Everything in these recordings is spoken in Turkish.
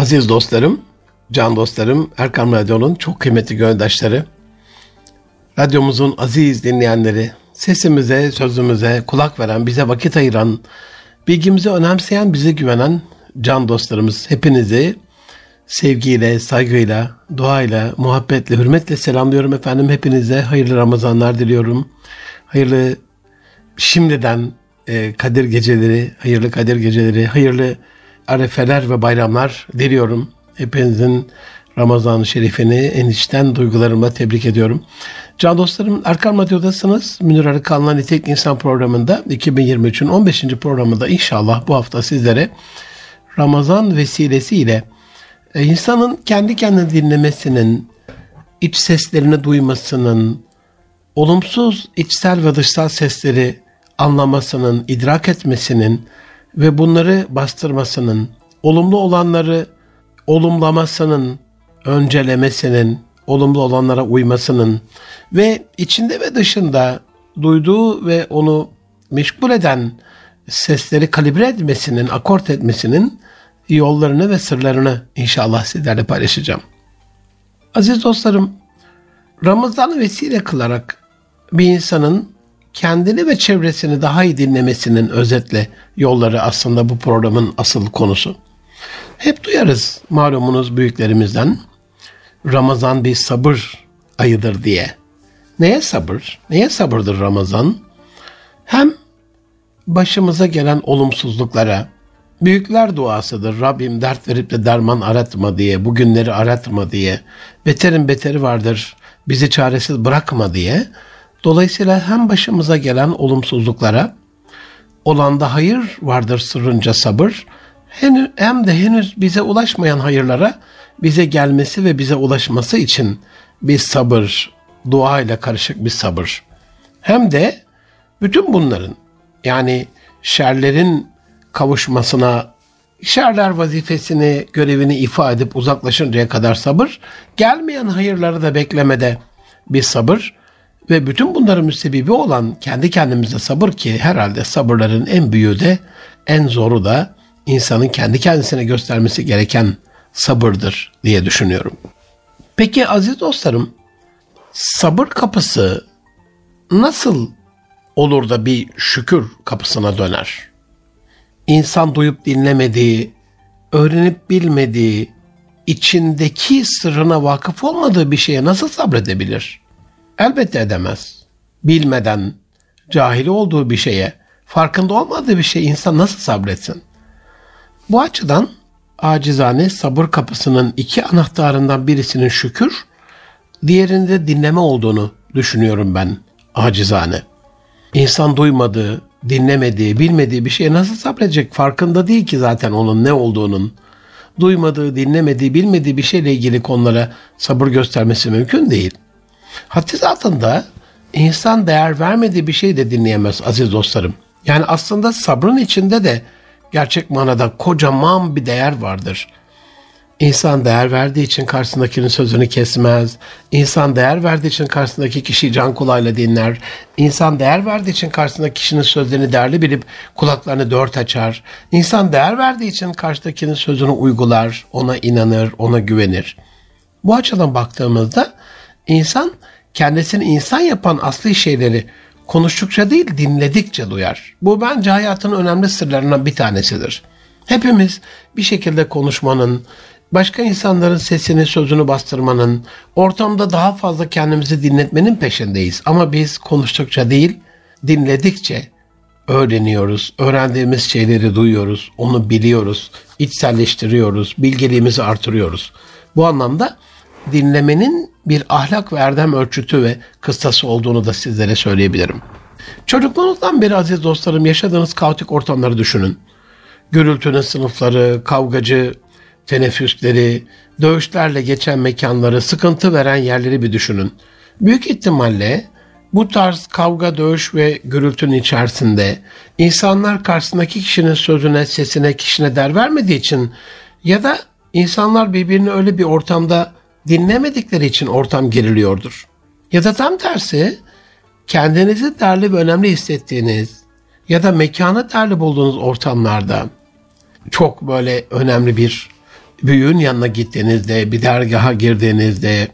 Aziz dostlarım, can dostlarım, Erkam Radyo'nun çok kıymetli göndaşları, radyomuzun aziz dinleyenleri, sesimize, sözümüze kulak veren, bize vakit ayıran, bilgimizi önemseyen, bize güvenen can dostlarımız hepinizi sevgiyle, saygıyla, duayla, muhabbetle, hürmetle selamlıyorum efendim. Hepinize hayırlı Ramazanlar diliyorum. Hayırlı şimdiden e, Kadir geceleri, hayırlı Kadir geceleri, hayırlı arefeler ve bayramlar diliyorum. Hepinizin Ramazan-ı Şerifini en içten duygularımla tebrik ediyorum. Can dostlarım Erkan Radyo'dasınız. Münir Arıkan'la Nitek İnsan programında 2023'ün 15. programında inşallah bu hafta sizlere Ramazan vesilesiyle e, insanın kendi kendini dinlemesinin, iç seslerini duymasının, olumsuz içsel ve dışsal sesleri anlamasının, idrak etmesinin ve bunları bastırmasının, olumlu olanları olumlamasının, öncelemesinin, olumlu olanlara uymasının ve içinde ve dışında duyduğu ve onu meşgul eden sesleri kalibre etmesinin, akort etmesinin yollarını ve sırlarını inşallah sizlerle paylaşacağım. Aziz dostlarım, Ramazan'ı vesile kılarak bir insanın kendini ve çevresini daha iyi dinlemesinin özetle yolları aslında bu programın asıl konusu. Hep duyarız malumunuz büyüklerimizden Ramazan bir sabır ayıdır diye. Neye sabır? Neye sabırdır Ramazan? Hem başımıza gelen olumsuzluklara, büyükler duasıdır. Rabbim dert verip de derman aratma diye, bugünleri aratma diye, beterin beteri vardır, bizi çaresiz bırakma diye. Dolayısıyla hem başımıza gelen olumsuzluklara, olanda hayır vardır sırrınca sabır, hem de henüz bize ulaşmayan hayırlara bize gelmesi ve bize ulaşması için bir sabır, dua ile karışık bir sabır. Hem de bütün bunların yani şerlerin kavuşmasına, şerler vazifesini, görevini ifa edip uzaklaşıncaya kadar sabır, gelmeyen hayırları da beklemede bir sabır ve bütün bunların müsebbibi olan kendi kendimize sabır ki herhalde sabırların en büyüğü de en zoru da insanın kendi kendisine göstermesi gereken sabırdır diye düşünüyorum. Peki aziz dostlarım, sabır kapısı nasıl olur da bir şükür kapısına döner? İnsan duyup dinlemediği, öğrenip bilmediği, içindeki sırrına vakıf olmadığı bir şeye nasıl sabredebilir? Elbette edemez. Bilmeden, cahili olduğu bir şeye, farkında olmadığı bir şey insan nasıl sabretsin? Bu açıdan acizane sabır kapısının iki anahtarından birisinin şükür, diğerinde dinleme olduğunu düşünüyorum ben acizane. İnsan duymadığı, dinlemediği, bilmediği bir şeye nasıl sabredecek? Farkında değil ki zaten onun ne olduğunun. Duymadığı, dinlemediği, bilmediği bir şeyle ilgili konulara sabır göstermesi mümkün değil. Hatta zatında insan değer vermediği bir şey de dinleyemez aziz dostlarım. Yani aslında sabrın içinde de gerçek manada kocaman bir değer vardır. İnsan değer verdiği için karşısındakinin sözünü kesmez. İnsan değer verdiği için karşısındaki kişiyi can kulağıyla dinler. İnsan değer verdiği için karşısındaki kişinin sözlerini değerli bilip kulaklarını dört açar. İnsan değer verdiği için karşıdakinin sözünü uygular, ona inanır, ona güvenir. Bu açıdan baktığımızda insan kendisini insan yapan asli şeyleri konuştukça değil dinledikçe duyar. Bu bence hayatın önemli sırlarından bir tanesidir. Hepimiz bir şekilde konuşmanın, başka insanların sesini, sözünü bastırmanın, ortamda daha fazla kendimizi dinletmenin peşindeyiz. Ama biz konuştukça değil, dinledikçe öğreniyoruz. Öğrendiğimiz şeyleri duyuyoruz, onu biliyoruz, içselleştiriyoruz, bilgeliğimizi artırıyoruz. Bu anlamda dinlemenin bir ahlak ve erdem ölçütü ve kıstası olduğunu da sizlere söyleyebilirim. Çocukluğunuzdan beri aziz dostlarım yaşadığınız kaotik ortamları düşünün. Gürültünün sınıfları, kavgacı teneffüsleri, dövüşlerle geçen mekanları, sıkıntı veren yerleri bir düşünün. Büyük ihtimalle bu tarz kavga, dövüş ve gürültünün içerisinde insanlar karşısındaki kişinin sözüne, sesine, kişine der vermediği için ya da insanlar birbirini öyle bir ortamda dinlemedikleri için ortam geriliyordur. Ya da tam tersi kendinizi değerli ve önemli hissettiğiniz ya da mekanı değerli bulduğunuz ortamlarda çok böyle önemli bir büyüğün yanına gittiğinizde, bir dergaha girdiğinizde,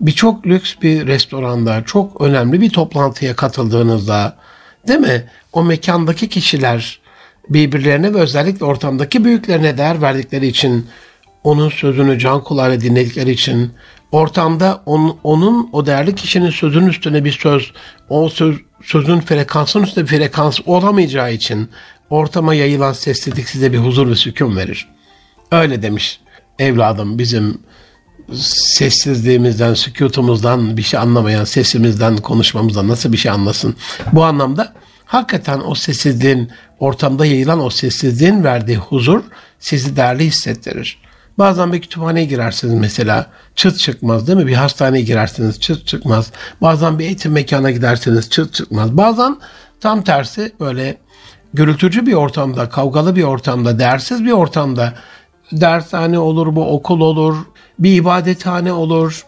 birçok lüks bir restoranda, çok önemli bir toplantıya katıldığınızda, değil mi? O mekandaki kişiler birbirlerine ve özellikle ortamdaki büyüklerine değer verdikleri için, onun sözünü can kulağıyla dinledikleri için, ortamda on, onun o değerli kişinin sözünün üstüne bir söz, o söz, sözün frekansın üstüne bir frekans olamayacağı için ortama yayılan sessizlik size bir huzur ve sükun verir. Öyle demiş evladım bizim sessizliğimizden, sükutumuzdan bir şey anlamayan, sesimizden, konuşmamızdan nasıl bir şey anlasın? Bu anlamda hakikaten o sessizliğin, ortamda yayılan o sessizliğin verdiği huzur sizi değerli hissettirir. Bazen bir kütüphaneye girersiniz mesela çıt çıkmaz değil mi? Bir hastaneye girersiniz çıt çıkmaz. Bazen bir eğitim mekanına gidersiniz çıt çıkmaz. Bazen tam tersi böyle gürültücü bir ortamda, kavgalı bir ortamda, değersiz bir ortamda dershane olur, bu okul olur, bir ibadethane olur,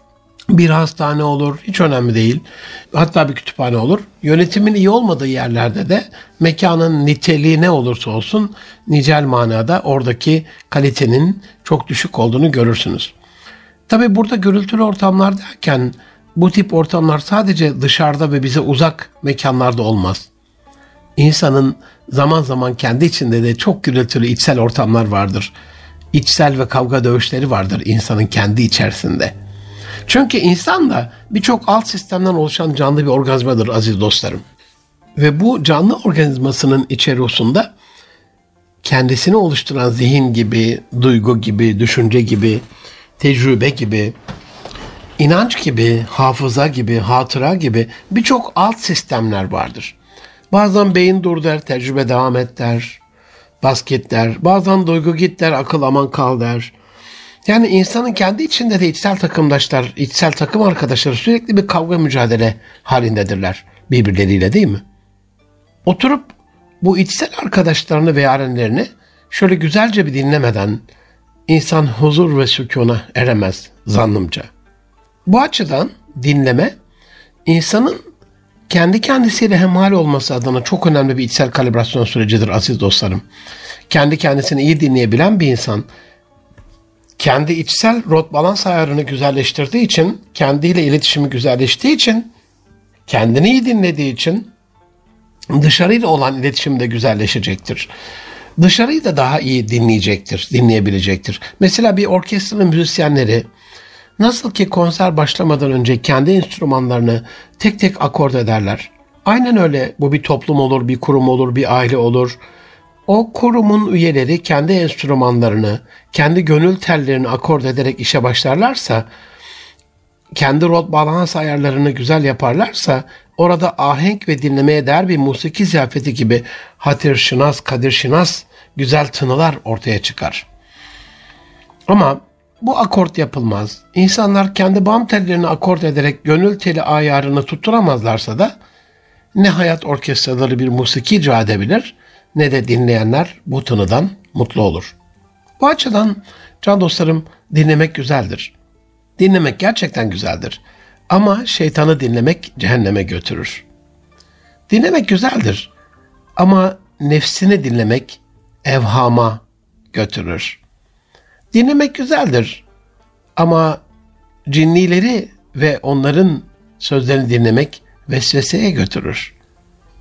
bir hastane olur. Hiç önemli değil. Hatta bir kütüphane olur. Yönetimin iyi olmadığı yerlerde de mekanın niteliği ne olursa olsun nicel manada oradaki kalitenin çok düşük olduğunu görürsünüz. Tabi burada gürültülü ortamlar derken bu tip ortamlar sadece dışarıda ve bize uzak mekanlarda olmaz. İnsanın zaman zaman kendi içinde de çok gürültülü içsel ortamlar vardır. İçsel ve kavga dövüşleri vardır insanın kendi içerisinde. Çünkü insan da birçok alt sistemden oluşan canlı bir organizmadır aziz dostlarım. Ve bu canlı organizmasının içerisinde kendisini oluşturan zihin gibi, duygu gibi, düşünce gibi, tecrübe gibi, inanç gibi, hafıza gibi, hatıra gibi birçok alt sistemler vardır. Bazen beyin dur der, tecrübe devam et der, basket der. Bazen duygu git der, akıl aman kal der. Yani insanın kendi içinde de içsel takımdaşlar, içsel takım arkadaşları sürekli bir kavga mücadele halindedirler birbirleriyle değil mi? Oturup bu içsel arkadaşlarını ve yarenlerini şöyle güzelce bir dinlemeden insan huzur ve sükuna eremez zannımca. Bu açıdan dinleme insanın kendi kendisiyle hemhal olması adına çok önemli bir içsel kalibrasyon sürecidir aziz dostlarım. Kendi kendisini iyi dinleyebilen bir insan kendi içsel rot balans ayarını güzelleştirdiği için, kendiyle iletişimi güzelleştiği için, kendini iyi dinlediği için dışarıyla olan iletişim de güzelleşecektir. Dışarıyı da daha iyi dinleyecektir, dinleyebilecektir. Mesela bir orkestranın müzisyenleri nasıl ki konser başlamadan önce kendi enstrümanlarını tek tek akord ederler. Aynen öyle bu bir toplum olur, bir kurum olur, bir aile olur, o kurumun üyeleri kendi enstrümanlarını, kendi gönül tellerini akord ederek işe başlarlarsa, kendi rot balans ayarlarını güzel yaparlarsa, orada ahenk ve dinlemeye değer bir musiki ziyafeti gibi hatir şinas, kadir şinas güzel tınılar ortaya çıkar. Ama bu akort yapılmaz. İnsanlar kendi bam tellerini akort ederek gönül teli ayarını tutturamazlarsa da ne hayat orkestraları bir musiki icra edebilir ne de dinleyenler bu tınıdan mutlu olur. Bu açıdan can dostlarım dinlemek güzeldir. Dinlemek gerçekten güzeldir. Ama şeytanı dinlemek cehenneme götürür. Dinlemek güzeldir. Ama nefsini dinlemek evhama götürür. Dinlemek güzeldir. Ama cinnileri ve onların sözlerini dinlemek vesveseye götürür.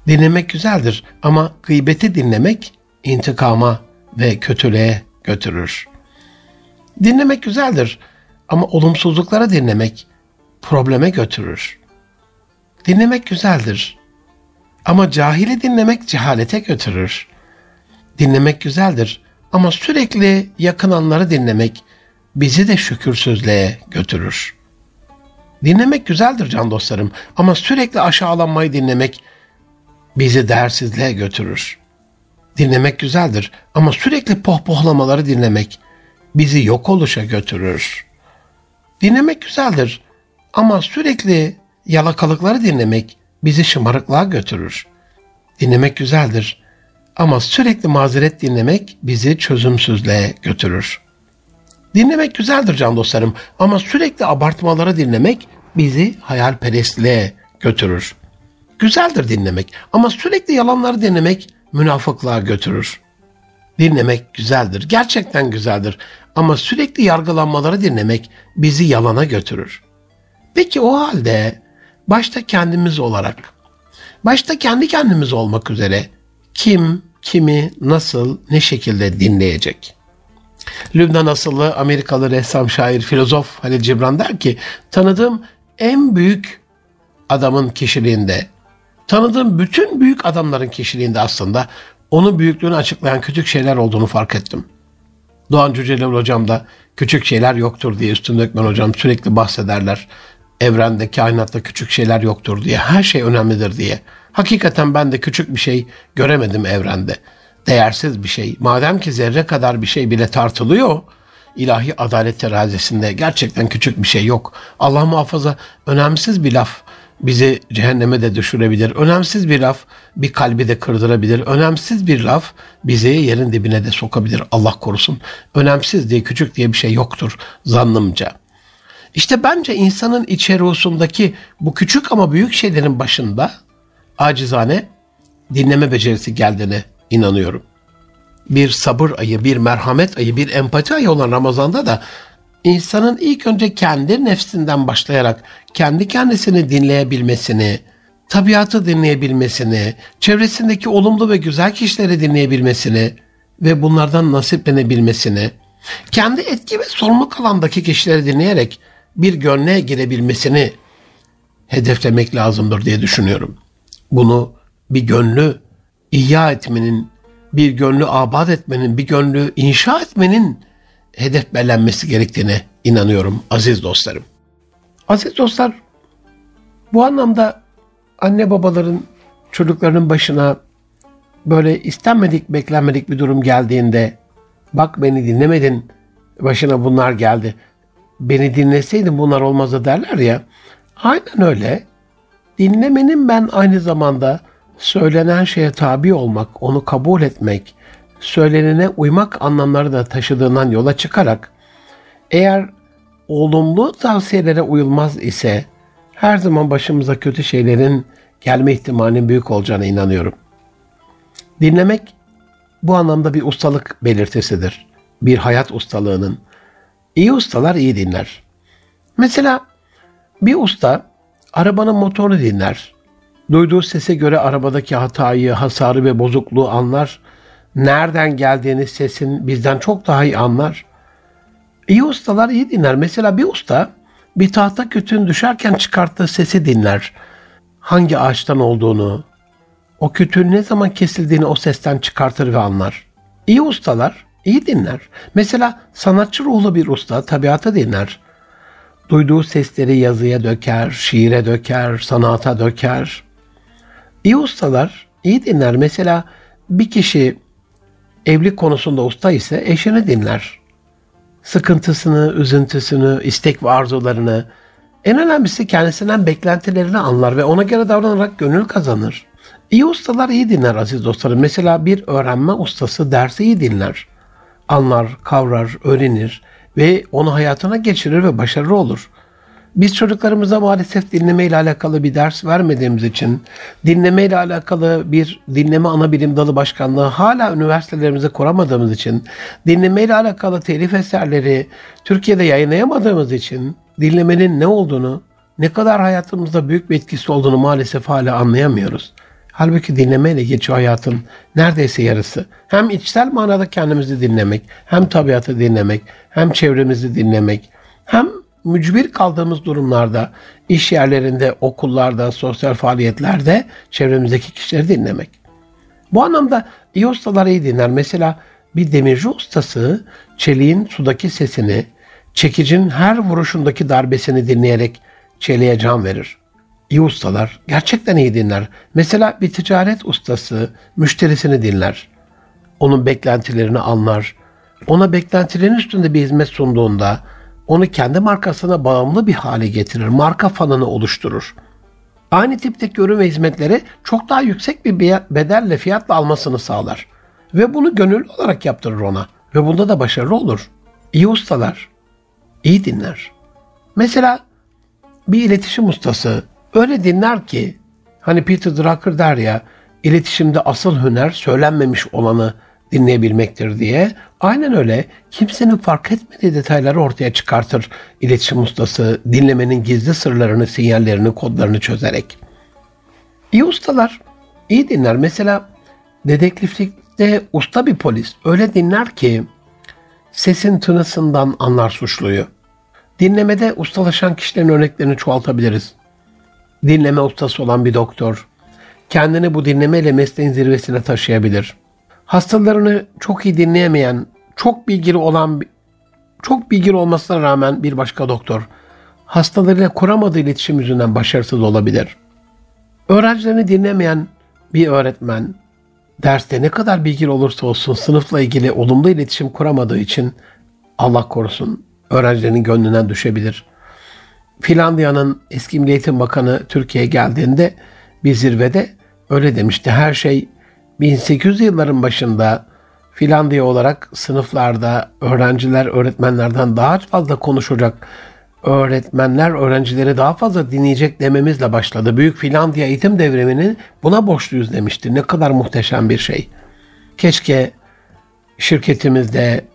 Dinlemek güzeldir ama gıybeti dinlemek intikama ve kötülüğe götürür. Dinlemek güzeldir ama olumsuzluklara dinlemek probleme götürür. Dinlemek güzeldir ama cahili dinlemek cehalete götürür. Dinlemek güzeldir ama sürekli yakınanları dinlemek bizi de şükürsüzlüğe götürür. Dinlemek güzeldir can dostlarım ama sürekli aşağılanmayı dinlemek bizi değersizliğe götürür. Dinlemek güzeldir ama sürekli pohpohlamaları dinlemek bizi yok oluşa götürür. Dinlemek güzeldir ama sürekli yalakalıkları dinlemek bizi şımarıklığa götürür. Dinlemek güzeldir ama sürekli mazeret dinlemek bizi çözümsüzlüğe götürür. Dinlemek güzeldir can dostlarım ama sürekli abartmaları dinlemek bizi hayalperestliğe götürür. Güzeldir dinlemek ama sürekli yalanları dinlemek münafıklığa götürür. Dinlemek güzeldir, gerçekten güzeldir Ama sürekli yargılanmaları dinlemek bizi yalana götürür. Peki o halde başta kendimiz olarak, başta kendi kendimiz olmak üzere kim, kimi, nasıl, ne şekilde dinleyecek? Lübnan asıllı Amerikalı ressam, şair, filozof Halil Cibran der ki, tanıdığım en büyük adamın kişiliğinde, tanıdığım bütün büyük adamların kişiliğinde aslında onun büyüklüğünü açıklayan küçük şeyler olduğunu fark ettim. Doğan Cücelal hocam da küçük şeyler yoktur diye Üstün Dökmen hocam sürekli bahsederler. Evrende, kainatta küçük şeyler yoktur diye, her şey önemlidir diye. Hakikaten ben de küçük bir şey göremedim evrende. Değersiz bir şey. Madem ki zerre kadar bir şey bile tartılıyor, ilahi adalet terazisinde gerçekten küçük bir şey yok. Allah muhafaza önemsiz bir laf bizi cehenneme de düşürebilir. Önemsiz bir laf bir kalbi de kırdırabilir. Önemsiz bir laf bizi yerin dibine de sokabilir. Allah korusun. Önemsiz diye küçük diye bir şey yoktur zannımca. İşte bence insanın içerisindeki bu küçük ama büyük şeylerin başında acizane dinleme becerisi geldiğine inanıyorum. Bir sabır ayı, bir merhamet ayı, bir empati ayı olan Ramazan'da da insanın ilk önce kendi nefsinden başlayarak kendi kendisini dinleyebilmesini, tabiatı dinleyebilmesini, çevresindeki olumlu ve güzel kişileri dinleyebilmesini ve bunlardan nasiplenebilmesini, kendi etki ve sorumluluk alandaki kişileri dinleyerek bir gönle girebilmesini hedeflemek lazımdır diye düşünüyorum. Bunu bir gönlü ihya etmenin, bir gönlü abad etmenin, bir gönlü inşa etmenin hedef bellenmesi gerektiğine inanıyorum aziz dostlarım. Aziz dostlar, bu anlamda anne babaların çocuklarının başına böyle istenmedik, beklenmedik bir durum geldiğinde bak beni dinlemedin, başına bunlar geldi. Beni dinleseydin bunlar olmazdı derler ya. Aynen öyle. Dinlemenin ben aynı zamanda söylenen şeye tabi olmak, onu kabul etmek, söylenene uymak anlamları da taşıdığından yola çıkarak eğer olumlu tavsiyelere uyulmaz ise her zaman başımıza kötü şeylerin gelme ihtimalinin büyük olacağına inanıyorum. Dinlemek bu anlamda bir ustalık belirtisidir. Bir hayat ustalığının. İyi ustalar iyi dinler. Mesela bir usta arabanın motorunu dinler. Duyduğu sese göre arabadaki hatayı, hasarı ve bozukluğu anlar nereden geldiğini sesin bizden çok daha iyi anlar. İyi ustalar iyi dinler. Mesela bir usta bir tahta kütüğün düşerken çıkarttığı sesi dinler. Hangi ağaçtan olduğunu, o kütüğün ne zaman kesildiğini o sesten çıkartır ve anlar. İyi ustalar iyi dinler. Mesela sanatçı ruhlu bir usta tabiata dinler. Duyduğu sesleri yazıya döker, şiire döker, sanata döker. İyi ustalar iyi dinler. Mesela bir kişi evlilik konusunda usta ise eşini dinler. Sıkıntısını, üzüntüsünü, istek ve arzularını, en önemlisi kendisinden beklentilerini anlar ve ona göre davranarak gönül kazanır. İyi ustalar iyi dinler aziz dostlarım. Mesela bir öğrenme ustası dersi iyi dinler. Anlar, kavrar, öğrenir ve onu hayatına geçirir ve başarılı olur. Biz çocuklarımıza maalesef dinleme ile alakalı bir ders vermediğimiz için, dinleme ile alakalı bir dinleme ana bilim dalı başkanlığı hala üniversitelerimize kuramadığımız için, dinleme ile alakalı telif eserleri Türkiye'de yayınlayamadığımız için dinlemenin ne olduğunu, ne kadar hayatımızda büyük bir etkisi olduğunu maalesef hala anlayamıyoruz. Halbuki dinlemeyle geçiyor hayatın neredeyse yarısı. Hem içsel manada kendimizi dinlemek, hem tabiatı dinlemek, hem çevremizi dinlemek, hem mücbir kaldığımız durumlarda, iş yerlerinde, okullarda, sosyal faaliyetlerde çevremizdeki kişileri dinlemek. Bu anlamda iyi ustalar iyi dinler. Mesela bir demirci ustası çeliğin sudaki sesini, çekicin her vuruşundaki darbesini dinleyerek çeliğe can verir. İyi ustalar gerçekten iyi dinler. Mesela bir ticaret ustası müşterisini dinler. Onun beklentilerini anlar. Ona beklentilerin üstünde bir hizmet sunduğunda onu kendi markasına bağımlı bir hale getirir. Marka fanını oluşturur. Aynı tipteki ürün ve hizmetleri çok daha yüksek bir bedelle fiyatla almasını sağlar. Ve bunu gönüllü olarak yaptırır ona. Ve bunda da başarılı olur. İyi ustalar, iyi dinler. Mesela bir iletişim ustası öyle dinler ki hani Peter Drucker der ya iletişimde asıl hüner söylenmemiş olanı dinleyebilmektir diye. Aynen öyle. Kimsenin fark etmediği detayları ortaya çıkartır iletişim ustası dinlemenin gizli sırlarını, sinyallerini, kodlarını çözerek. İyi ustalar iyi dinler. Mesela dedektiflikte usta bir polis öyle dinler ki sesin tınısından anlar suçluyu. Dinlemede ustalaşan kişilerin örneklerini çoğaltabiliriz. Dinleme ustası olan bir doktor kendini bu dinlemeyle mesleğin zirvesine taşıyabilir. Hastalarını çok iyi dinleyemeyen, çok bilgili olan çok bilgili olmasına rağmen bir başka doktor hastalarıyla kuramadığı iletişim yüzünden başarısız olabilir. Öğrencilerini dinlemeyen bir öğretmen derste ne kadar bilgili olursa olsun sınıfla ilgili olumlu iletişim kuramadığı için Allah korusun öğrencilerin gönlünden düşebilir. Finlandiya'nın eski Milli Eğitim Bakanı Türkiye'ye geldiğinde bir zirvede öyle demişti. Her şey 1800 yılların başında Finlandiya olarak sınıflarda öğrenciler öğretmenlerden daha fazla konuşacak, öğretmenler öğrencileri daha fazla dinleyecek dememizle başladı. Büyük Finlandiya eğitim devriminin buna borçluyuz demişti. Ne kadar muhteşem bir şey. Keşke şirketimizde,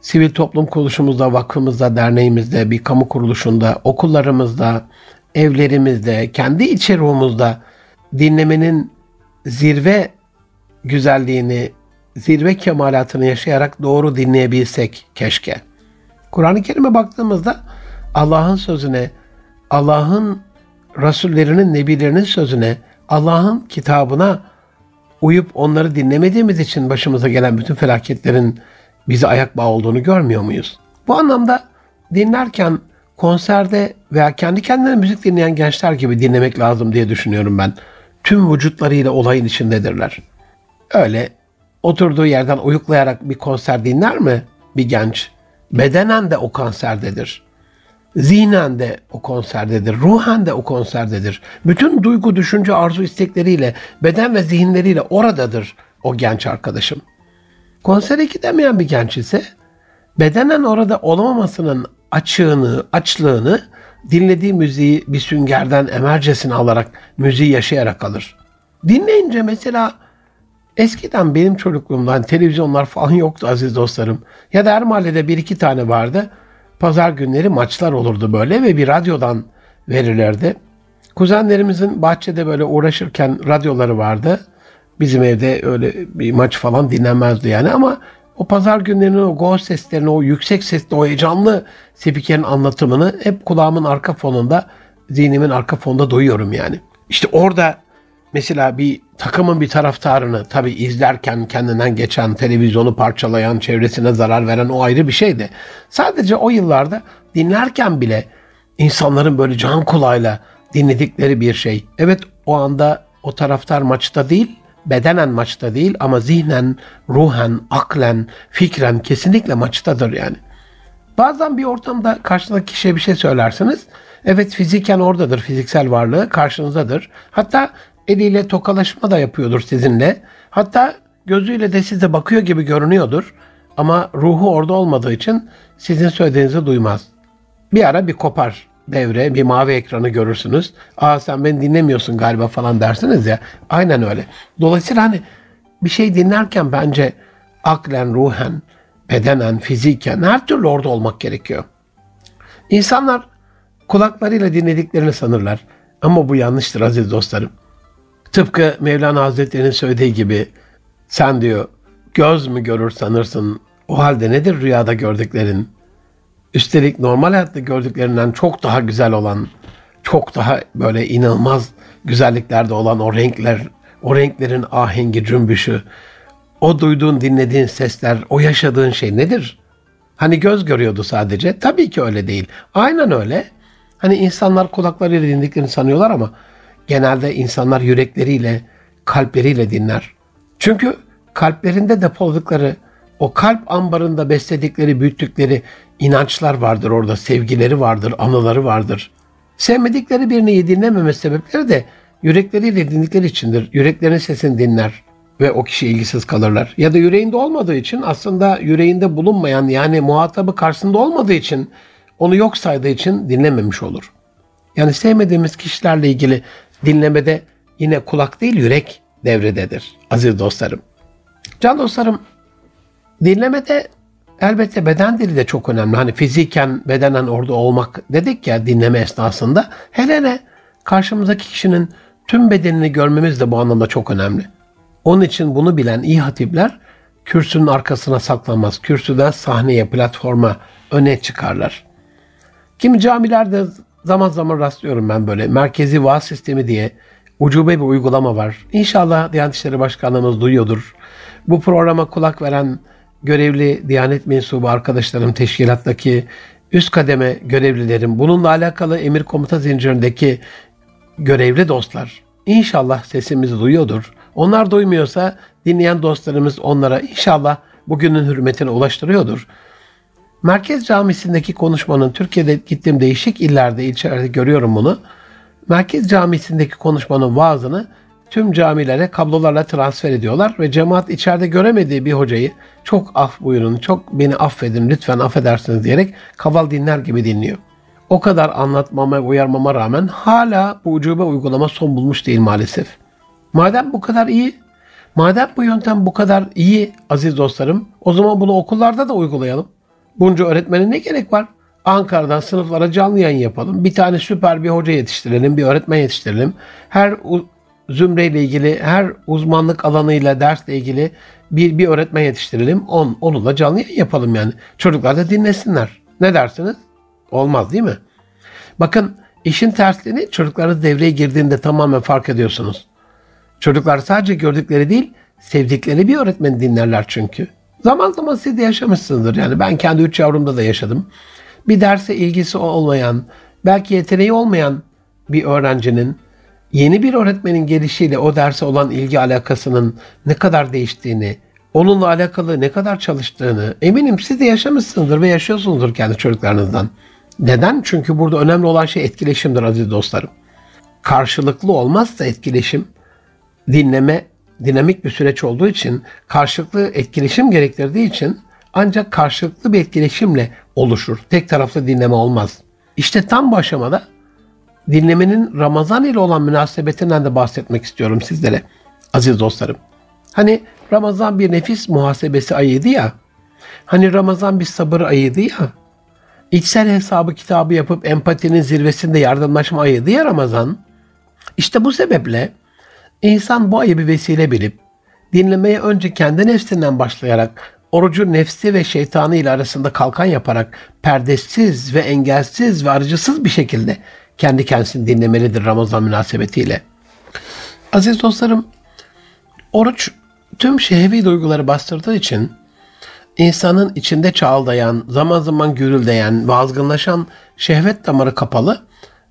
sivil toplum kuruluşumuzda, vakfımızda, derneğimizde, bir kamu kuruluşunda, okullarımızda, evlerimizde, kendi içi ruhumuzda dinlemenin zirve güzelliğini, zirve kemalatını yaşayarak doğru dinleyebilsek keşke. Kur'an-ı Kerim'e baktığımızda Allah'ın sözüne, Allah'ın Rasullerinin, Nebilerinin sözüne, Allah'ın kitabına uyup onları dinlemediğimiz için başımıza gelen bütün felaketlerin bize ayak bağı olduğunu görmüyor muyuz? Bu anlamda dinlerken konserde veya kendi kendine müzik dinleyen gençler gibi dinlemek lazım diye düşünüyorum ben. Tüm vücutlarıyla olayın içindedirler. Öyle oturduğu yerden uyuklayarak bir konser dinler mi bir genç? Bedenen de o konserdedir. Zihnen de o konserdedir. Ruhen de o konserdedir. Bütün duygu, düşünce, arzu istekleriyle, beden ve zihinleriyle oradadır o genç arkadaşım. Konsere gidemeyen bir genç ise bedenen orada olamamasının açığını, açlığını dinlediği müziği bir süngerden emercesine alarak müziği yaşayarak alır. Dinleyince mesela eskiden benim çocukluğumdan televizyonlar falan yoktu aziz dostlarım. Ya da her mahallede bir iki tane vardı. Pazar günleri maçlar olurdu böyle ve bir radyodan verirlerdi. Kuzenlerimizin bahçede böyle uğraşırken radyoları vardı. Bizim evde öyle bir maç falan dinlenmezdi yani ama o pazar günlerinin o gol seslerini, o yüksek sesli, o heyecanlı spikerin anlatımını hep kulağımın arka fonunda, zihnimin arka fonunda duyuyorum yani. İşte orada mesela bir takımın bir taraftarını tabi izlerken kendinden geçen, televizyonu parçalayan, çevresine zarar veren o ayrı bir şeydi. Sadece o yıllarda dinlerken bile insanların böyle can kulağıyla dinledikleri bir şey. Evet o anda o taraftar maçta değil bedenen maçta değil ama zihnen, ruhen, aklen, fikren kesinlikle maçtadır yani. Bazen bir ortamda karşıdaki kişiye bir şey söylersiniz. Evet fiziken oradadır, fiziksel varlığı karşınızdadır. Hatta eliyle tokalaşma da yapıyordur sizinle. Hatta gözüyle de size bakıyor gibi görünüyordur. Ama ruhu orada olmadığı için sizin söylediğinizi duymaz. Bir ara bir kopar devre, bir mavi ekranı görürsünüz. Aa sen beni dinlemiyorsun galiba falan dersiniz ya. Aynen öyle. Dolayısıyla hani bir şey dinlerken bence aklen, ruhen, bedenen, fiziken her türlü orada olmak gerekiyor. İnsanlar kulaklarıyla dinlediklerini sanırlar. Ama bu yanlıştır aziz dostlarım. Tıpkı Mevlana Hazretleri'nin söylediği gibi sen diyor göz mü görür sanırsın o halde nedir rüyada gördüklerin? Üstelik normal hayatta gördüklerinden çok daha güzel olan, çok daha böyle inanılmaz güzelliklerde olan o renkler, o renklerin ahengi, cümbüşü, o duyduğun, dinlediğin sesler, o yaşadığın şey nedir? Hani göz görüyordu sadece. Tabii ki öyle değil. Aynen öyle. Hani insanlar kulaklarıyla dinlediklerini sanıyorlar ama genelde insanlar yürekleriyle, kalpleriyle dinler. Çünkü kalplerinde depoladıkları o kalp ambarında besledikleri, büyüttükleri inançlar vardır orada, sevgileri vardır, anıları vardır. Sevmedikleri birini dinlememe sebepleri de yürekleriyle dinledikleri içindir. Yüreklerin sesini dinler ve o kişi ilgisiz kalırlar. Ya da yüreğinde olmadığı için aslında yüreğinde bulunmayan yani muhatabı karşısında olmadığı için onu yok saydığı için dinlememiş olur. Yani sevmediğimiz kişilerle ilgili dinlemede yine kulak değil yürek devrededir aziz dostlarım. Can dostlarım Dinlemede elbette beden dili de çok önemli. Hani fiziken bedenen orada olmak dedik ya dinleme esnasında. Hele hele karşımızdaki kişinin tüm bedenini görmemiz de bu anlamda çok önemli. Onun için bunu bilen iyi hatipler kürsünün arkasına saklanmaz. Kürsüden sahneye, platforma öne çıkarlar. Kimi camilerde zaman zaman rastlıyorum ben böyle merkezi vaaz sistemi diye ucube bir uygulama var. İnşallah Diyanet İşleri Başkanlığımız duyuyordur. Bu programa kulak veren görevli Diyanet mensubu arkadaşlarım, teşkilattaki üst kademe görevlilerim, bununla alakalı emir komuta zincirindeki görevli dostlar inşallah sesimizi duyuyordur. Onlar duymuyorsa dinleyen dostlarımız onlara inşallah bugünün hürmetine ulaştırıyordur. Merkez Camisi'ndeki konuşmanın Türkiye'de gittiğim değişik illerde, ilçelerde görüyorum bunu. Merkez Camisi'ndeki konuşmanın vaazını tüm camilere kablolarla transfer ediyorlar ve cemaat içeride göremediği bir hocayı çok af buyurun, çok beni affedin, lütfen affedersiniz diyerek kaval dinler gibi dinliyor. O kadar anlatmama, uyarmama rağmen hala bu ucube uygulama son bulmuş değil maalesef. Madem bu kadar iyi, madem bu yöntem bu kadar iyi aziz dostlarım, o zaman bunu okullarda da uygulayalım. Bunca öğretmene ne gerek var? Ankara'dan sınıflara canlı yayın yapalım. Bir tane süper bir hoca yetiştirelim, bir öğretmen yetiştirelim. Her zümreyle ilgili, her uzmanlık alanıyla, dersle ilgili bir, bir öğretmen yetiştirelim. On, onunla canlı yayın yapalım yani. Çocuklar da dinlesinler. Ne dersiniz? Olmaz değil mi? Bakın işin tersliğini çocukların devreye girdiğinde tamamen fark ediyorsunuz. Çocuklar sadece gördükleri değil, sevdikleri bir öğretmeni dinlerler çünkü. Zaman zaman siz de yaşamışsınızdır. Yani ben kendi üç yavrumda da yaşadım. Bir derse ilgisi olmayan, belki yeteneği olmayan bir öğrencinin yeni bir öğretmenin gelişiyle o derse olan ilgi alakasının ne kadar değiştiğini, onunla alakalı ne kadar çalıştığını eminim siz de yaşamışsınızdır ve yaşıyorsunuzdur kendi çocuklarınızdan. Neden? Çünkü burada önemli olan şey etkileşimdir aziz dostlarım. Karşılıklı olmazsa etkileşim, dinleme dinamik bir süreç olduğu için karşılıklı etkileşim gerektirdiği için ancak karşılıklı bir etkileşimle oluşur. Tek taraflı dinleme olmaz. İşte tam bu aşamada dinlemenin Ramazan ile olan münasebetinden de bahsetmek istiyorum sizlere aziz dostlarım. Hani Ramazan bir nefis muhasebesi ayıydı ya. Hani Ramazan bir sabır ayıydı ya. İçsel hesabı kitabı yapıp empatinin zirvesinde yardımlaşma ayıydı ya Ramazan. İşte bu sebeple İnsan bu ayı bir vesile bilip dinlemeye önce kendi nefsinden başlayarak orucu nefsi ve şeytanı ile arasında kalkan yaparak perdesiz ve engelsiz ve arıcısız bir şekilde kendi kendisini dinlemelidir Ramazan münasebetiyle. Aziz dostlarım, oruç tüm şehvi duyguları bastırdığı için insanın içinde çağıldayan, zaman zaman gürüldeyen, vazgınlaşan şehvet damarı kapalı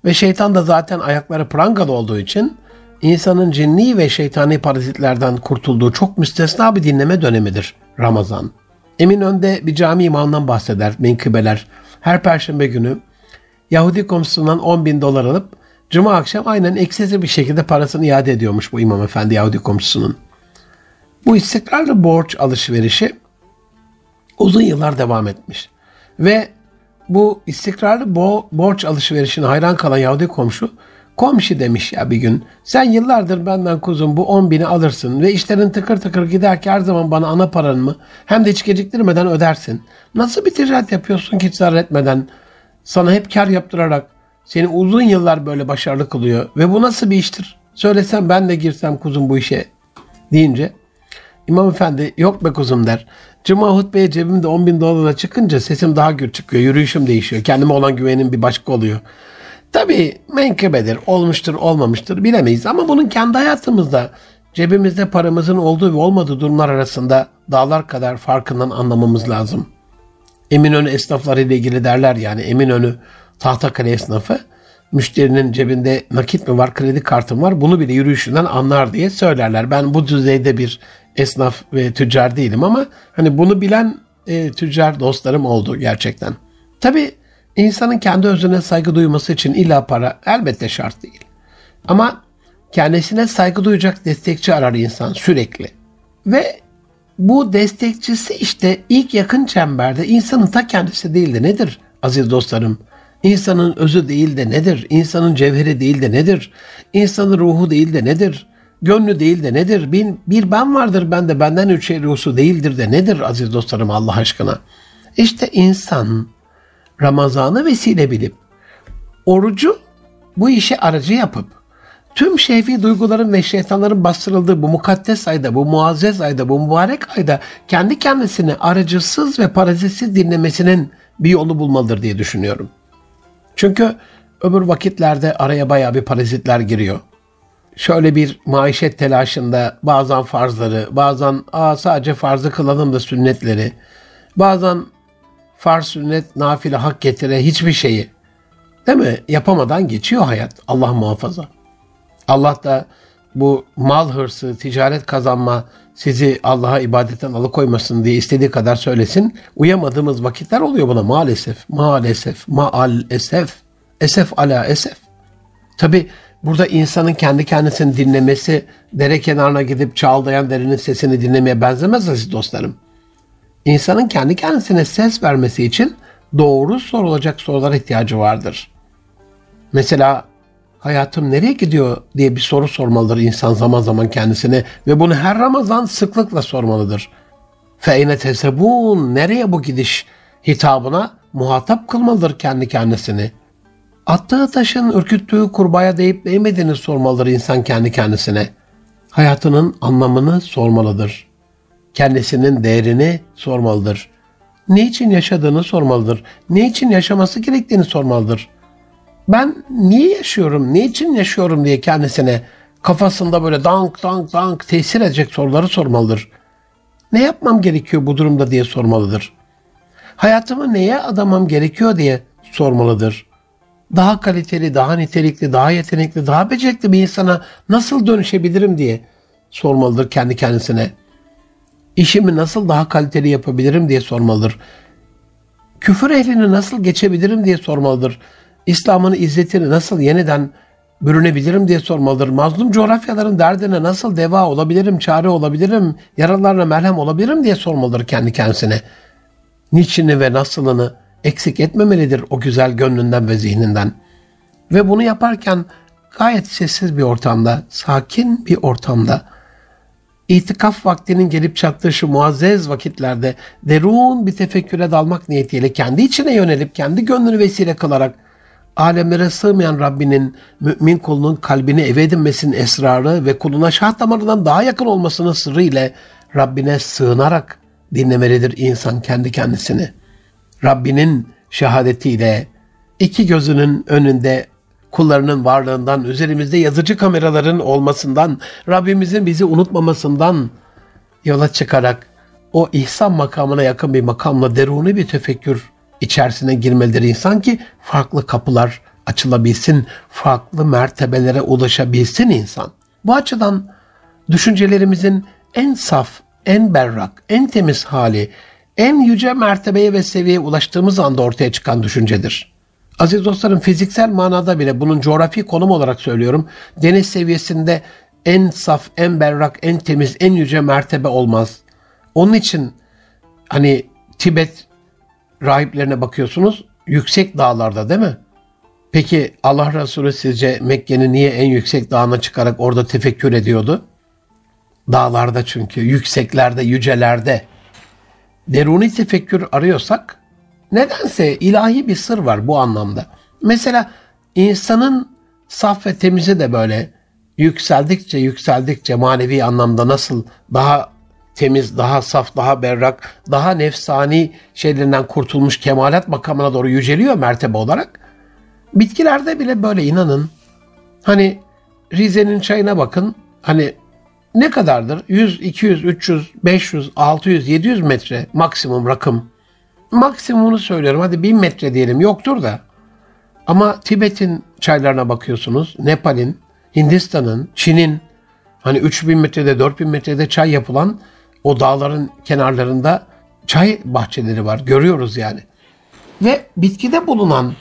ve şeytan da zaten ayakları prangalı olduğu için insanın cinni ve şeytani parazitlerden kurtulduğu çok müstesna bir dinleme dönemidir Ramazan. Emin önde bir cami imamından bahseder menkıbeler. Her perşembe günü Yahudi komşusundan 10 bin dolar alıp Cuma akşam aynen eksiz bir şekilde parasını iade ediyormuş bu imam efendi Yahudi komşusunun. Bu istikrarlı borç alışverişi uzun yıllar devam etmiş. Ve bu istikrarlı bo- borç alışverişine hayran kalan Yahudi komşu Komşu demiş ya bir gün sen yıllardır benden kuzum bu 10 bini alırsın ve işlerin tıkır tıkır gider ki her zaman bana ana paranı mı hem de hiç geciktirmeden ödersin. Nasıl bir ticaret yapıyorsun ki zarar etmeden sana hep kar yaptırarak seni uzun yıllar böyle başarılı kılıyor ve bu nasıl bir iştir? Söylesem ben de girsem kuzum bu işe deyince İmam Efendi yok be kuzum der. Cuma hutbeye cebimde 10 bin dolarla çıkınca sesim daha gür çıkıyor. Yürüyüşüm değişiyor. Kendime olan güvenim bir başka oluyor. Tabii menkıbedir, olmuştur, olmamıştır bilemeyiz ama bunun kendi hayatımızda cebimizde paramızın olduğu ve olmadığı durumlar arasında dağlar kadar farkından anlamamız lazım. Eminönü esnafları ile ilgili derler yani Eminönü Tahtakale esnafı müşterinin cebinde nakit mi var, kredi kartı mı var bunu bile yürüyüşünden anlar diye söylerler. Ben bu düzeyde bir esnaf ve tüccar değilim ama hani bunu bilen e, tüccar dostlarım oldu gerçekten. Tabii İnsanın kendi özüne saygı duyması için illa para elbette şart değil. Ama kendisine saygı duyacak destekçi arar insan sürekli. Ve bu destekçisi işte ilk yakın çemberde insanın ta kendisi değil de nedir aziz dostlarım? İnsanın özü değil de nedir? İnsanın cevheri değil de nedir? İnsanın ruhu değil de nedir? gönlü değil de nedir? Bir, bir ben vardır bende benden üç rusu değildir de nedir aziz dostlarım Allah aşkına? İşte insan Ramazan'ı vesile bilip orucu bu işe aracı yapıp tüm şehvi duyguların ve şeytanların bastırıldığı bu mukaddes ayda, bu muazzez ayda, bu mübarek ayda kendi kendisini aracısız ve parazitsiz dinlemesinin bir yolu bulmalıdır diye düşünüyorum. Çünkü öbür vakitlerde araya bayağı bir parazitler giriyor. Şöyle bir maişet telaşında bazen farzları, bazen Aa, sadece farzı kılalım da sünnetleri, bazen farz, sünnet, nafile, hak getire hiçbir şeyi değil mi yapamadan geçiyor hayat. Allah muhafaza. Allah da bu mal hırsı, ticaret kazanma sizi Allah'a ibadetten alıkoymasın diye istediği kadar söylesin. Uyamadığımız vakitler oluyor buna maalesef. Maalesef. Maal esef. Ala esef. Tabi burada insanın kendi kendisini dinlemesi dere kenarına gidip çağlayan derenin sesini dinlemeye benzemez aziz dostlarım. İnsanın kendi kendisine ses vermesi için doğru sorulacak sorulara ihtiyacı vardır. Mesela hayatım nereye gidiyor diye bir soru sormalıdır insan zaman zaman kendisine ve bunu her Ramazan sıklıkla sormalıdır. Feyne tesebun nereye bu gidiş hitabına muhatap kılmalıdır kendi kendisini. Attığı taşın ürküttüğü kurbağaya değip değmediğini sormalıdır insan kendi kendisine. Hayatının anlamını sormalıdır. Kendisinin değerini sormalıdır. Ne için yaşadığını sormalıdır. Ne için yaşaması gerektiğini sormalıdır ben niye yaşıyorum, ne için yaşıyorum diye kendisine kafasında böyle dank dank dank tesir edecek soruları sormalıdır. Ne yapmam gerekiyor bu durumda diye sormalıdır. Hayatımı neye adamam gerekiyor diye sormalıdır. Daha kaliteli, daha nitelikli, daha yetenekli, daha becerikli bir insana nasıl dönüşebilirim diye sormalıdır kendi kendisine. İşimi nasıl daha kaliteli yapabilirim diye sormalıdır. Küfür ehlini nasıl geçebilirim diye sormalıdır. İslam'ın izzetini nasıl yeniden bürünebilirim diye sormalıdır. Mazlum coğrafyaların derdine nasıl deva olabilirim, çare olabilirim, yaralarına merhem olabilirim diye sormalıdır kendi kendisine. Niçini ve nasılını eksik etmemelidir o güzel gönlünden ve zihninden. Ve bunu yaparken gayet sessiz bir ortamda, sakin bir ortamda, itikaf vaktinin gelip çattığı şu muazzez vakitlerde derun bir tefekküre dalmak niyetiyle kendi içine yönelip kendi gönlünü vesile kılarak alemlere sığmayan Rabbinin mümin kulunun kalbini eve edinmesinin esrarı ve kuluna şah damarından daha yakın olmasının sırrı ile Rabbine sığınarak dinlemelidir insan kendi kendisini. Rabbinin şehadetiyle iki gözünün önünde kullarının varlığından, üzerimizde yazıcı kameraların olmasından, Rabbimizin bizi unutmamasından yola çıkarak o ihsan makamına yakın bir makamla deruni bir tefekkür içerisine girmelidir insan ki farklı kapılar açılabilsin, farklı mertebelere ulaşabilsin insan. Bu açıdan düşüncelerimizin en saf, en berrak, en temiz hali, en yüce mertebeye ve seviyeye ulaştığımız anda ortaya çıkan düşüncedir. Aziz dostlarım fiziksel manada bile bunun coğrafi konum olarak söylüyorum. Deniz seviyesinde en saf, en berrak, en temiz, en yüce mertebe olmaz. Onun için hani Tibet rahiplerine bakıyorsunuz yüksek dağlarda değil mi? Peki Allah Resulü sizce Mekke'nin niye en yüksek dağına çıkarak orada tefekkür ediyordu? Dağlarda çünkü, yükseklerde, yücelerde. Deruni tefekkür arıyorsak nedense ilahi bir sır var bu anlamda. Mesela insanın saf ve temizi de böyle yükseldikçe yükseldikçe manevi anlamda nasıl daha temiz, daha saf, daha berrak, daha nefsani şeylerinden kurtulmuş kemalat makamına doğru yüceliyor mertebe olarak. Bitkilerde bile böyle inanın. Hani Rize'nin çayına bakın. Hani ne kadardır? 100, 200, 300, 500, 600, 700 metre maksimum rakım. Maksimumunu söylüyorum. Hadi 1000 metre diyelim yoktur da. Ama Tibet'in çaylarına bakıyorsunuz. Nepal'in, Hindistan'ın, Çin'in hani 3000 metrede 4000 metrede çay yapılan o dağların kenarlarında çay bahçeleri var. Görüyoruz yani. Ve bitkide bulunan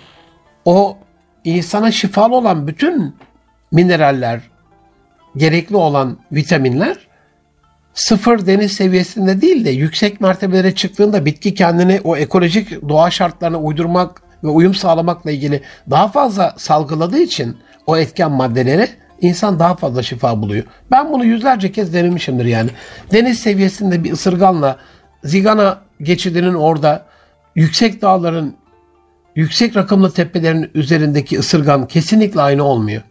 o insana şifalı olan bütün mineraller, gerekli olan vitaminler sıfır deniz seviyesinde değil de yüksek mertebelere çıktığında bitki kendini o ekolojik doğa şartlarına uydurmak ve uyum sağlamakla ilgili daha fazla salgıladığı için o etken maddeleri insan daha fazla şifa buluyor. Ben bunu yüzlerce kez denemişimdir yani. Deniz seviyesinde bir ısırganla Zigana geçidinin orada yüksek dağların yüksek rakımlı tepelerin üzerindeki ısırgan kesinlikle aynı olmuyor.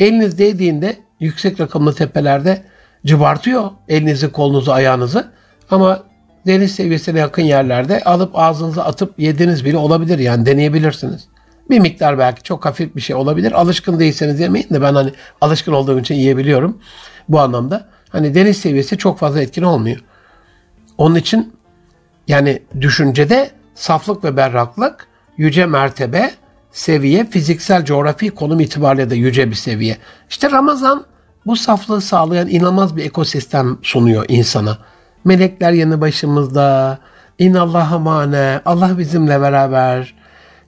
Eliniz değdiğinde yüksek rakımlı tepelerde cıbartıyor elinizi, kolunuzu, ayağınızı. Ama deniz seviyesine yakın yerlerde alıp ağzınıza atıp yediğiniz bile olabilir yani deneyebilirsiniz. Bir miktar belki çok hafif bir şey olabilir. Alışkın değilseniz yemeyin de ben hani alışkın olduğum için yiyebiliyorum bu anlamda. Hani deniz seviyesi çok fazla etkin olmuyor. Onun için yani düşüncede saflık ve berraklık yüce mertebe, seviye, fiziksel coğrafi konum itibariyle de yüce bir seviye. İşte Ramazan bu saflığı sağlayan inanılmaz bir ekosistem sunuyor insana. Melekler yanı başımızda, İnnallâhe mane, Allah bizimle beraber,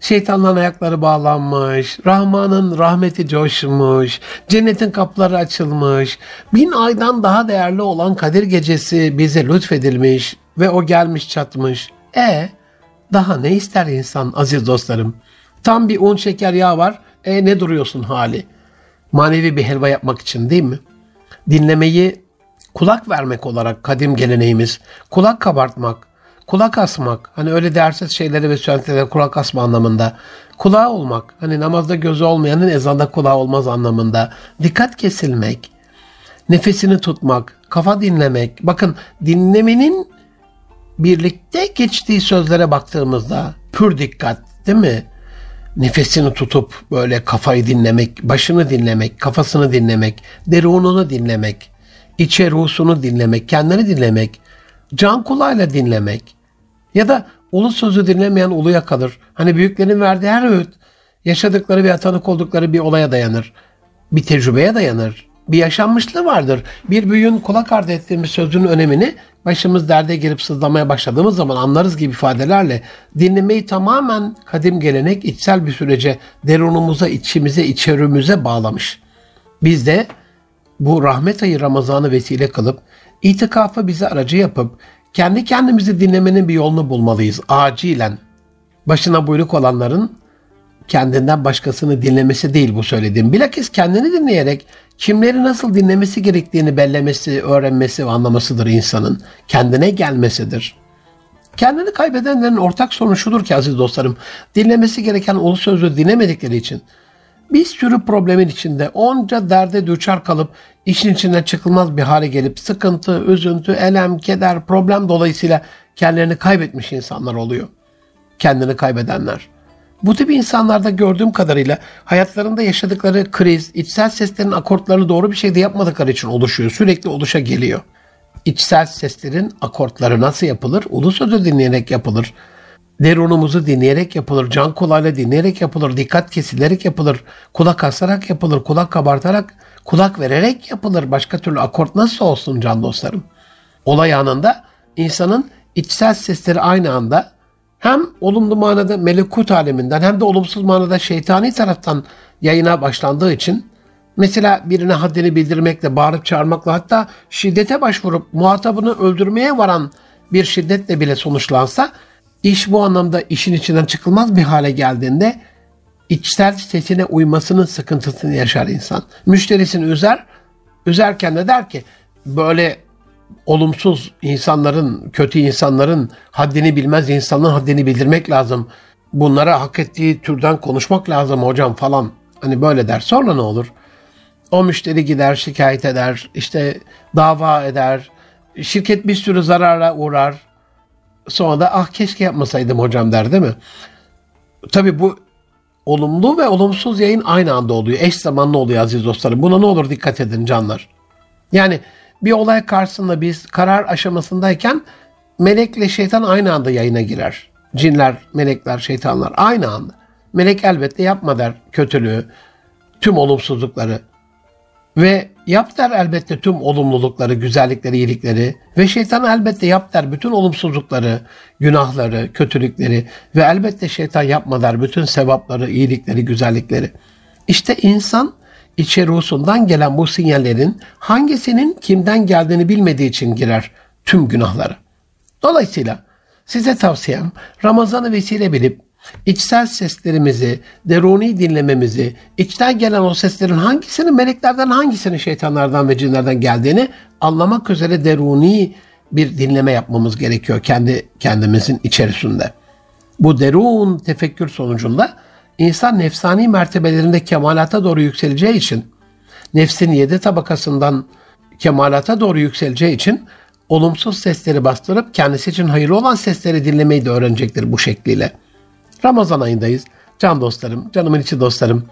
Şeytanların ayakları bağlanmış, Rahman'ın rahmeti coşmuş, cennetin kapıları açılmış, bin aydan daha değerli olan Kadir Gecesi bize lütfedilmiş ve o gelmiş çatmış. E daha ne ister insan aziz dostlarım? Tam bir un şeker yağ var, e ne duruyorsun hali? Manevi bir helva yapmak için değil mi? Dinlemeyi kulak vermek olarak kadim geleneğimiz, kulak kabartmak, kulak asmak, hani öyle değersiz şeylere ve söylentilere kulak asma anlamında. Kulağı olmak, hani namazda gözü olmayanın ezanda kulağı olmaz anlamında. Dikkat kesilmek, nefesini tutmak, kafa dinlemek. Bakın dinlemenin birlikte geçtiği sözlere baktığımızda pür dikkat değil mi? Nefesini tutup böyle kafayı dinlemek, başını dinlemek, kafasını dinlemek, derununu dinlemek, içe ruhsunu dinlemek, kendini dinlemek, can kulağıyla dinlemek, ya da ulu sözü dinlemeyen uluya kalır. Hani büyüklerin verdiği her öğüt yaşadıkları veya tanık oldukları bir olaya dayanır. Bir tecrübeye dayanır. Bir yaşanmışlığı vardır. Bir büyüğün kulak ardı ettiğimiz sözünün önemini başımız derde girip sızlamaya başladığımız zaman anlarız gibi ifadelerle dinlemeyi tamamen kadim gelenek içsel bir sürece derunumuza, içimize, içerimize bağlamış. Biz de bu rahmet ayı Ramazan'ı vesile kılıp itikafı bize aracı yapıp kendi kendimizi dinlemenin bir yolunu bulmalıyız acilen. Başına buyruk olanların kendinden başkasını dinlemesi değil bu söylediğim. Bilakis kendini dinleyerek kimleri nasıl dinlemesi gerektiğini bellemesi, öğrenmesi ve anlamasıdır insanın. Kendine gelmesidir. Kendini kaybedenlerin ortak sorunu şudur ki aziz dostlarım, dinlemesi gereken ulu sözü dinlemedikleri için bir sürü problemin içinde onca derde düçar kalıp işin içinden çıkılmaz bir hale gelip sıkıntı, üzüntü, elem, keder, problem dolayısıyla kendilerini kaybetmiş insanlar oluyor. Kendini kaybedenler. Bu tip insanlarda gördüğüm kadarıyla hayatlarında yaşadıkları kriz, içsel seslerin akortlarını doğru bir şekilde yapmadıkları için oluşuyor. Sürekli oluşa geliyor. İçsel seslerin akortları nasıl yapılır? Ulu sözü dinleyerek yapılır. Derunumuzu dinleyerek yapılır, can kulağıyla dinleyerek yapılır, dikkat kesilerek yapılır, kulak asarak yapılır, kulak kabartarak, kulak vererek yapılır. Başka türlü akort nasıl olsun can dostlarım? Olay anında insanın içsel sesleri aynı anda hem olumlu manada melekut aleminden hem de olumsuz manada şeytani taraftan yayına başlandığı için mesela birine haddini bildirmekle, bağırıp çağırmakla hatta şiddete başvurup muhatabını öldürmeye varan bir şiddetle bile sonuçlansa İş bu anlamda işin içinden çıkılmaz bir hale geldiğinde içsel sesine uymasının sıkıntısını yaşar insan. Müşterisini üzer, üzerken de der ki böyle olumsuz insanların, kötü insanların haddini bilmez insanların haddini bildirmek lazım. Bunlara hak ettiği türden konuşmak lazım hocam falan. Hani böyle der. Sonra ne olur? O müşteri gider şikayet eder, işte dava eder, şirket bir sürü zarara uğrar, Sonra da ah keşke yapmasaydım hocam der değil mi? Tabii bu olumlu ve olumsuz yayın aynı anda oluyor. Eş zamanlı oluyor aziz dostlarım. Buna ne olur dikkat edin canlar. Yani bir olay karşısında biz karar aşamasındayken melekle şeytan aynı anda yayına girer. Cinler, melekler, şeytanlar aynı anda. Melek elbette yapma der kötülüğü, tüm olumsuzlukları. Ve yap der elbette tüm olumlulukları, güzellikleri, iyilikleri ve şeytan elbette yap der bütün olumsuzlukları, günahları, kötülükleri ve elbette şeytan yapma der bütün sevapları, iyilikleri, güzellikleri. İşte insan içe ruhsundan gelen bu sinyallerin hangisinin kimden geldiğini bilmediği için girer tüm günahları. Dolayısıyla size tavsiyem Ramazan'ı vesile bilip içsel seslerimizi, deruni dinlememizi, içten gelen o seslerin hangisinin meleklerden, hangisinin şeytanlardan ve cinlerden geldiğini anlamak üzere deruni bir dinleme yapmamız gerekiyor kendi kendimizin içerisinde. Bu derun tefekkür sonucunda insan nefsani mertebelerinde kemalata doğru yükseleceği için, nefsin yedi tabakasından kemalata doğru yükseleceği için olumsuz sesleri bastırıp kendisi için hayırlı olan sesleri dinlemeyi de öğrenecektir bu şekliyle. Ramazan ayındayız. Can dostlarım, canımın içi dostlarım.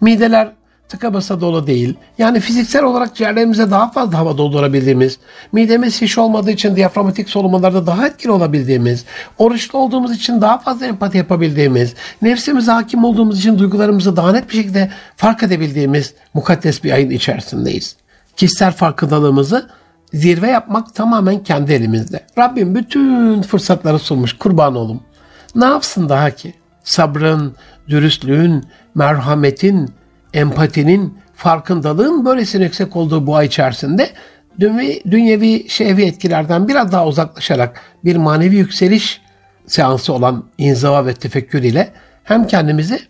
Mideler tıka basa dolu değil. Yani fiziksel olarak ciğerlerimize daha fazla hava doldurabildiğimiz, midemiz şiş olmadığı için diyaframatik solumalarda daha etkili olabildiğimiz, oruçlu olduğumuz için daha fazla empati yapabildiğimiz, nefsimize hakim olduğumuz için duygularımızı daha net bir şekilde fark edebildiğimiz mukaddes bir ayın içerisindeyiz. Kişisel farkındalığımızı zirve yapmak tamamen kendi elimizde. Rabbim bütün fırsatları sunmuş kurban olum. Ne yapsın daha ki? Sabrın, dürüstlüğün, merhametin, empatinin, farkındalığın böylesine yüksek olduğu bu ay içerisinde dünyevi, dünyevi şehvi etkilerden biraz daha uzaklaşarak bir manevi yükseliş seansı olan inziva ve tefekkür ile hem kendimizi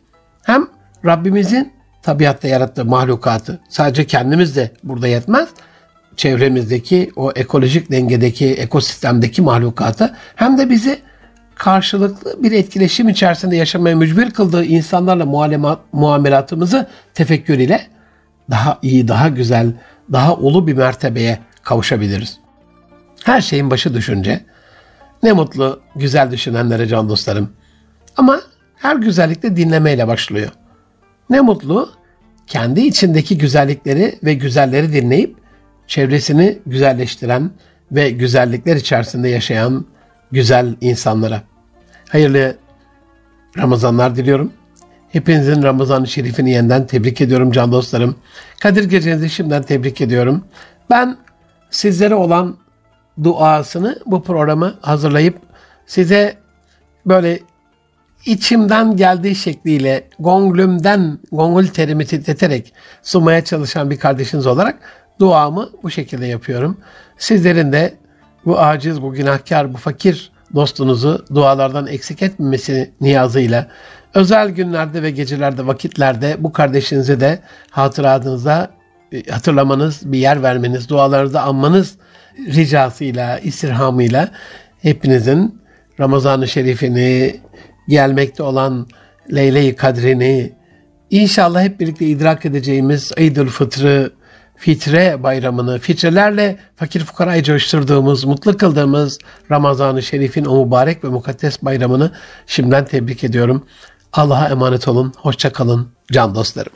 hem Rabbimizin tabiatta yarattığı mahlukatı sadece kendimiz de burada yetmez çevremizdeki o ekolojik dengedeki ekosistemdeki mahlukatı hem de bizi karşılıklı bir etkileşim içerisinde yaşamaya mücbir kıldığı insanlarla muamelatımızı tefekkür ile daha iyi, daha güzel, daha ulu bir mertebeye kavuşabiliriz. Her şeyin başı düşünce. Ne mutlu güzel düşünenlere can dostlarım. Ama her güzellik de dinlemeyle başlıyor. Ne mutlu kendi içindeki güzellikleri ve güzelleri dinleyip çevresini güzelleştiren ve güzellikler içerisinde yaşayan güzel insanlara. Hayırlı Ramazanlar diliyorum. Hepinizin Ramazan-ı Şerif'ini yeniden tebrik ediyorum can dostlarım. Kadir Gecenizi şimdiden tebrik ediyorum. Ben sizlere olan duasını bu programı hazırlayıp size böyle içimden geldiği şekliyle gongülümden gongül terimi titreterek sunmaya çalışan bir kardeşiniz olarak duamı bu şekilde yapıyorum. Sizlerin de bu aciz, bu günahkar, bu fakir dostunuzu dualardan eksik etmemesi niyazıyla özel günlerde ve gecelerde, vakitlerde bu kardeşinize de hatıratınıza e, hatırlamanız, bir yer vermeniz, dualarınızı anmanız ricasıyla, istirhamıyla hepinizin Ramazan-ı Şerif'ini, gelmekte olan Leyle-i Kadri'ni, inşallah hep birlikte idrak edeceğimiz Eid-ül Fıtr'ı, fitre bayramını, fitrelerle fakir fukarayı coşturduğumuz, mutlu kıldığımız Ramazan-ı Şerif'in o mübarek ve mukaddes bayramını şimdiden tebrik ediyorum. Allah'a emanet olun, hoşça kalın can dostlarım.